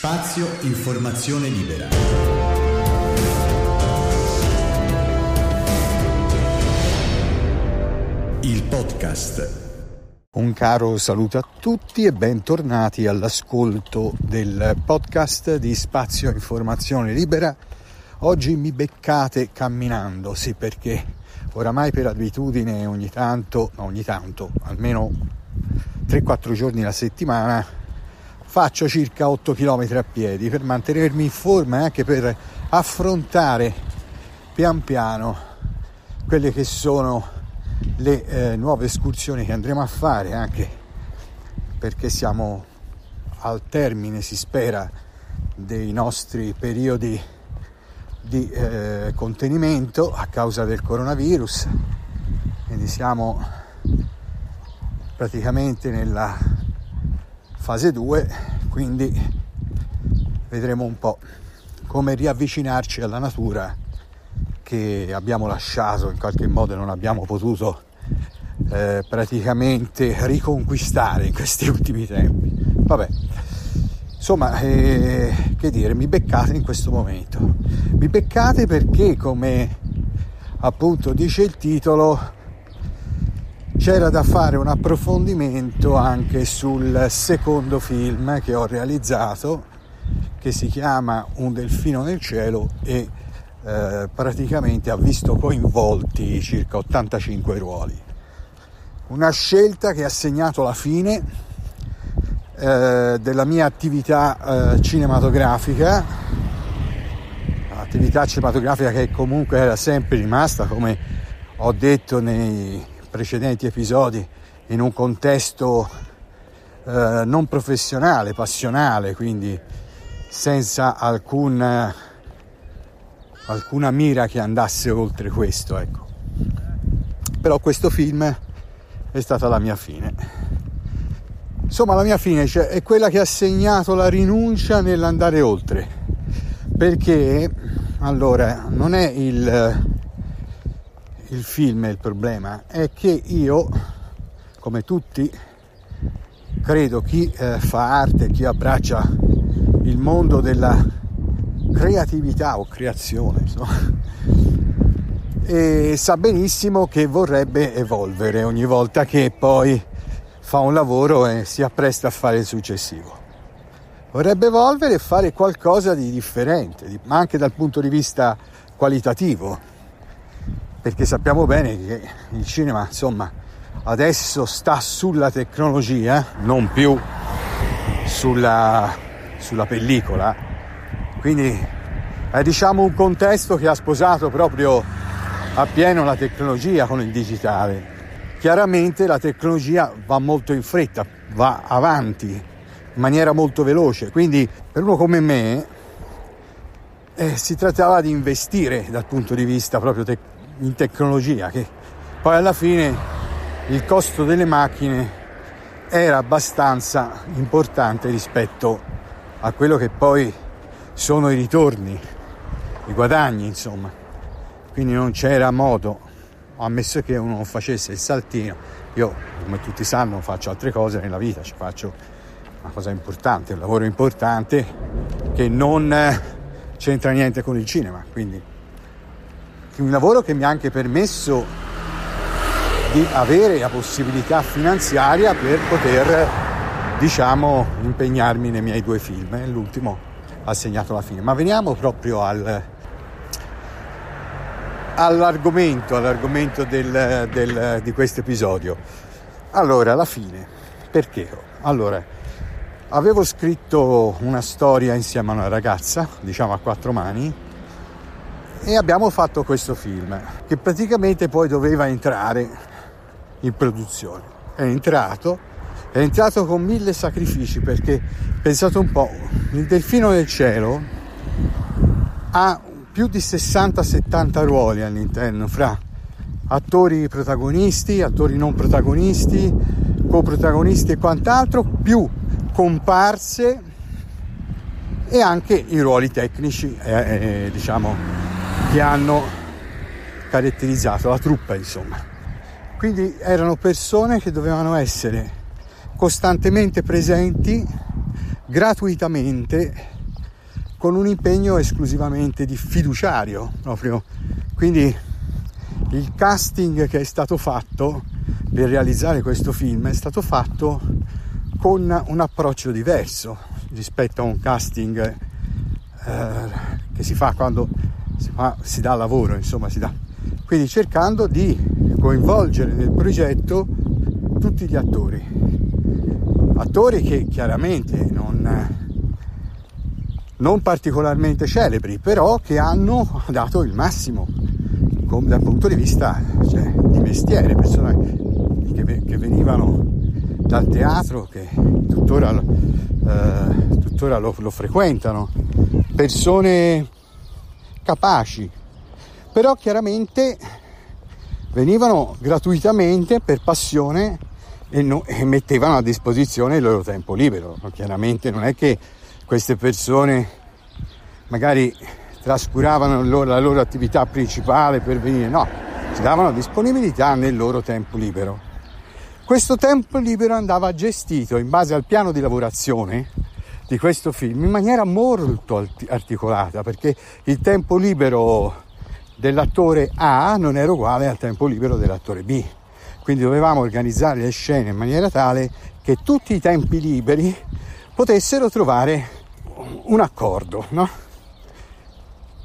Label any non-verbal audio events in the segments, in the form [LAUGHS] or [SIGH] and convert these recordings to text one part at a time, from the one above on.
Spazio Informazione Libera. Il podcast. Un caro saluto a tutti e bentornati all'ascolto del podcast di Spazio Informazione Libera. Oggi mi beccate camminando, sì perché oramai per abitudine ogni tanto, ogni tanto, almeno 3-4 giorni alla settimana faccio circa 8 km a piedi per mantenermi in forma e anche per affrontare pian piano quelle che sono le eh, nuove escursioni che andremo a fare anche perché siamo al termine si spera dei nostri periodi di eh, contenimento a causa del coronavirus. Quindi siamo praticamente nella fase 2, quindi vedremo un po' come riavvicinarci alla natura che abbiamo lasciato, in qualche modo non abbiamo potuto eh, praticamente riconquistare in questi [LAUGHS] ultimi tempi. Vabbè, insomma, eh, che dire, mi beccate in questo momento. Mi beccate perché, come appunto dice il titolo, c'era da fare un approfondimento anche sul secondo film che ho realizzato che si chiama Un delfino nel cielo e eh, praticamente ha visto coinvolti circa 85 ruoli. Una scelta che ha segnato la fine eh, della mia attività eh, cinematografica, attività cinematografica che comunque era sempre rimasta, come ho detto nei precedenti episodi in un contesto eh, non professionale, passionale, quindi senza alcun, alcuna mira che andasse oltre questo. Ecco. Però questo film è stata la mia fine. Insomma, la mia fine cioè, è quella che ha segnato la rinuncia nell'andare oltre. Perché, allora, non è il, il film è il problema, è che io, come tutti, credo chi eh, fa arte, chi abbraccia il mondo della creatività o creazione, insomma, [LAUGHS] sa benissimo che vorrebbe evolvere ogni volta che poi fa un lavoro e si appresta a fare il successivo. Vorrebbe evolvere e fare qualcosa di differente, ma anche dal punto di vista qualitativo perché sappiamo bene che il cinema insomma adesso sta sulla tecnologia non più sulla, sulla pellicola. Quindi è diciamo un contesto che ha sposato proprio appieno la tecnologia con il digitale. Chiaramente la tecnologia va molto in fretta va avanti in maniera molto veloce. Quindi per uno come me eh, si trattava di investire dal punto di vista proprio tecnologico in tecnologia che poi alla fine il costo delle macchine era abbastanza importante rispetto a quello che poi sono i ritorni, i guadagni insomma. Quindi non c'era modo, ammesso che uno non facesse il saltino, io come tutti sanno faccio altre cose nella vita, ci faccio una cosa importante, un lavoro importante che non c'entra niente con il cinema, quindi un lavoro che mi ha anche permesso di avere la possibilità finanziaria per poter, diciamo, impegnarmi nei miei due film. L'ultimo ha segnato la fine. Ma veniamo proprio al, all'argomento, all'argomento del, del, di questo episodio. Allora, la fine. Perché? Allora, avevo scritto una storia insieme a una ragazza, diciamo a quattro mani, e abbiamo fatto questo film che praticamente poi doveva entrare in produzione. È entrato, è entrato con mille sacrifici perché pensate un po', il Delfino del Cielo ha più di 60-70 ruoli all'interno fra attori protagonisti, attori non protagonisti, coprotagonisti e quant'altro, più comparse e anche i ruoli tecnici, eh, eh, diciamo, che hanno caratterizzato la truppa, insomma. Quindi erano persone che dovevano essere costantemente presenti gratuitamente con un impegno esclusivamente di fiduciario proprio. Quindi il casting che è stato fatto per realizzare questo film è stato fatto con un approccio diverso rispetto a un casting eh, che si fa quando si, fa, si dà lavoro, insomma si dà. Quindi cercando di coinvolgere nel progetto tutti gli attori, attori che chiaramente non, non particolarmente celebri, però che hanno dato il massimo dal punto di vista cioè, di mestiere, persone che, che, venivano dal teatro, che tuttora, eh, tuttora lo, lo frequentano, persone capaci, però chiaramente venivano gratuitamente per passione e, no, e, mettevano a disposizione il loro tempo libero. Chiaramente non è che queste persone magari trascuravano loro, la loro attività principale per venire, no, si davano disponibilità nel loro tempo libero. Questo tempo libero andava gestito in base al piano di lavorazione di questo film in maniera molto articolata perché il tempo libero dell'attore A non era uguale al tempo libero dell'attore B. Quindi dovevamo organizzare le scene in maniera tale che tutti i tempi liberi potessero trovare un accordo, no?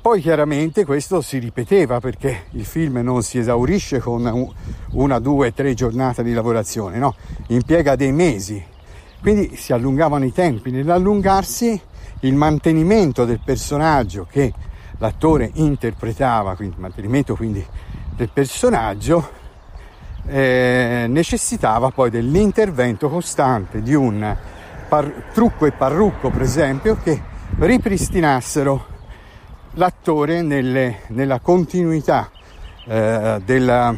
Poi chiaramente questo si ripeteva perché il film non si esaurisce con una, due, tre giornate di lavorazione, no? Impiega dei mesi. Quindi si allungavano i tempi. Nell'allungarsi il mantenimento del personaggio che l'attore interpretava, quindi il mantenimento quindi del personaggio, eh, necessitava poi dell'intervento costante di un par- trucco e parrucco, per esempio, che ripristinassero l'attore nelle, nella continuità eh, della,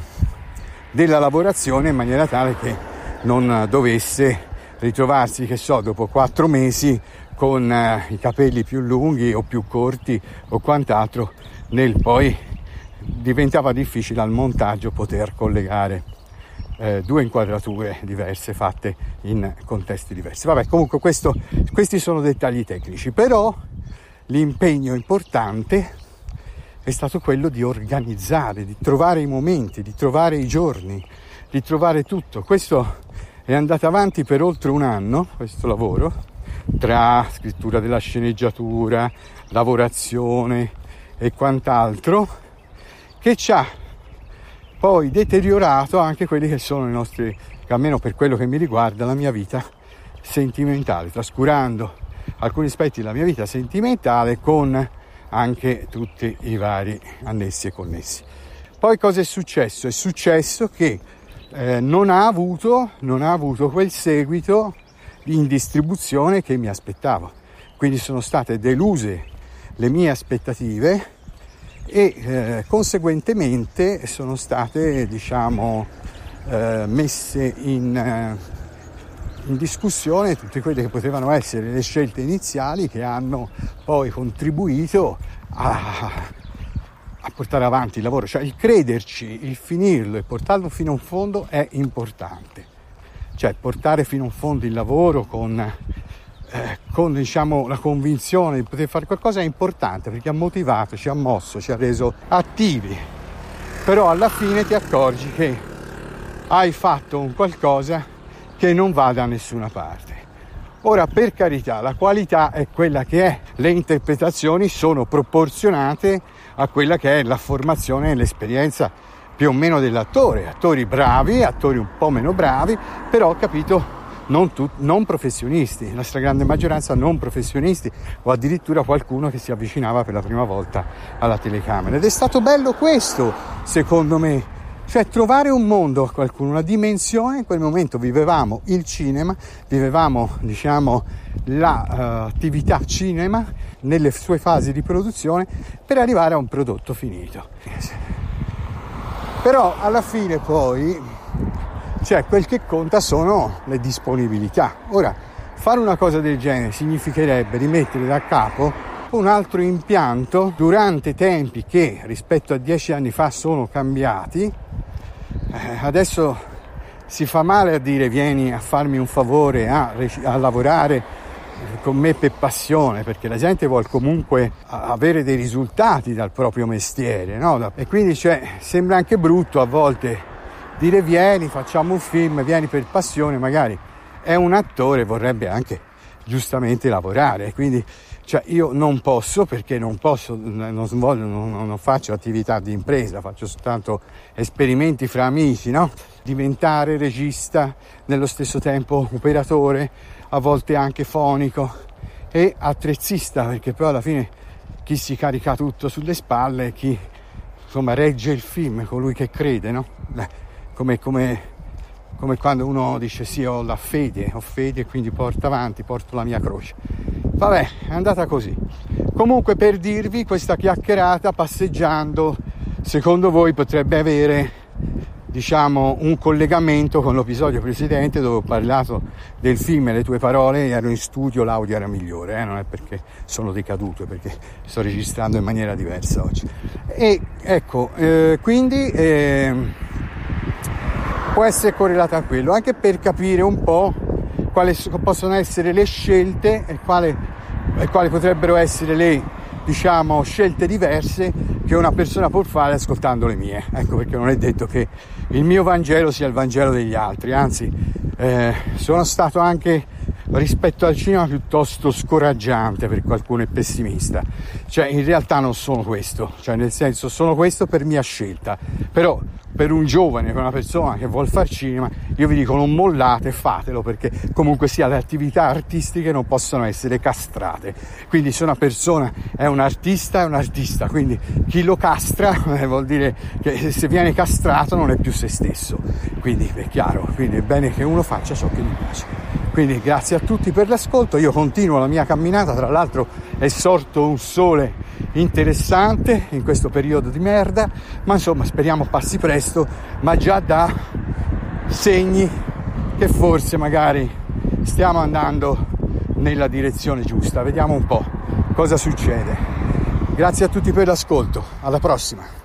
della lavorazione in maniera tale che non dovesse ritrovarsi, che so, dopo quattro mesi con eh, i capelli più lunghi o più corti o quant'altro, nel poi diventava difficile al montaggio poter collegare eh, due inquadrature diverse fatte in contesti diversi. Vabbè, comunque questo, questi sono dettagli tecnici, però l'impegno importante è stato quello di organizzare, di trovare i momenti, di trovare i giorni, di trovare tutto. Questo è andato avanti per oltre un anno, questo lavoro, tra scrittura della sceneggiatura, lavorazione e quant'altro, che ci ha poi deteriorato anche quelli che sono i nostri, almeno per quello che mi riguarda, la mia vita sentimentale, trascurando alcuni aspetti della mia vita sentimentale con anche tutti i vari annessi e connessi. Poi cosa è successo? È successo che eh, non, ha avuto, non ha avuto quel seguito in distribuzione che mi aspettavo. Quindi sono state deluse le mie aspettative e eh, conseguentemente sono state diciamo eh, messe in, eh, in discussione tutte quelle che potevano essere le scelte iniziali che hanno poi contribuito a, a portare avanti il lavoro, cioè il crederci, il finirlo e portarlo fino a un fondo è importante, cioè portare fino a un fondo il lavoro con, eh, con diciamo, la convinzione di poter fare qualcosa è importante perché ha motivato, ci ha mosso, ci ha reso attivi, però alla fine ti accorgi che hai fatto un qualcosa che non va da nessuna parte. Ora, per carità, la qualità è quella che è, le interpretazioni sono proporzionate a quella che è la formazione e l'esperienza più o meno dell'attore, attori bravi, attori un po' meno bravi, però capito non, tu, non professionisti, la stragrande maggioranza non professionisti o addirittura qualcuno che si avvicinava per la prima volta alla telecamera. Ed è stato bello questo, secondo me, cioè trovare un mondo a qualcuno, una dimensione, in quel momento vivevamo il cinema, vivevamo diciamo l'attività uh, cinema nelle sue fasi di produzione per arrivare a un prodotto finito. Però alla fine poi cioè quel che conta sono le disponibilità. Ora, fare una cosa del genere significherebbe rimettere da capo un altro impianto durante tempi che rispetto a dieci anni fa sono cambiati eh, adesso si fa male a dire vieni a farmi un favore a, a lavorare con me per passione, perché la gente vuole comunque avere dei risultati dal proprio mestiere, no? E quindi cioè, sembra anche brutto a volte dire vieni, facciamo un film, vieni per passione, magari è un attore, vorrebbe anche giustamente lavorare, quindi cioè io non posso perché non posso, non, svolgo, non, non faccio attività di impresa, faccio soltanto esperimenti fra amici, no? Diventare regista, nello stesso tempo operatore, a volte anche fonico e attrezzista, perché poi alla fine chi si carica tutto sulle spalle, chi insomma regge il film, colui che crede, no? Come, come, come quando uno dice sì ho la fede, ho fede e quindi porto avanti, porto la mia croce. Vabbè, è andata così. Comunque per dirvi questa chiacchierata passeggiando, secondo voi potrebbe avere diciamo un collegamento con l'episodio precedente dove ho parlato del film e le tue parole ero in studio l'audio era migliore eh? non è perché sono decaduto è perché sto registrando in maniera diversa oggi e ecco eh, quindi eh, può essere correlata a quello anche per capire un po' quali possono essere le scelte e quali, quali potrebbero essere le diciamo, scelte diverse che una persona può fare ascoltando le mie. Ecco perché non è detto che il mio Vangelo sia il Vangelo degli altri, anzi eh, sono stato anche rispetto al cinema piuttosto scoraggiante per qualcuno è pessimista. Cioè in realtà non sono questo, cioè nel senso sono questo per mia scelta, però per un giovane, per una persona che vuole fare cinema, io vi dico non mollate, fatelo perché comunque sia le attività artistiche non possono essere castrate. Quindi se una persona è un artista è un artista, quindi chi lo castra [LAUGHS] eh, vuol dire che se viene castrato non è più se stesso. Quindi è chiaro, quindi è bene che uno faccia ciò che gli piace. Quindi grazie a tutti per l'ascolto, io continuo la mia camminata, tra l'altro è sorto un sole interessante in questo periodo di merda, ma insomma speriamo passi presto, ma già da segni che forse magari stiamo andando nella direzione giusta. Vediamo un po' cosa succede. Grazie a tutti per l'ascolto, alla prossima.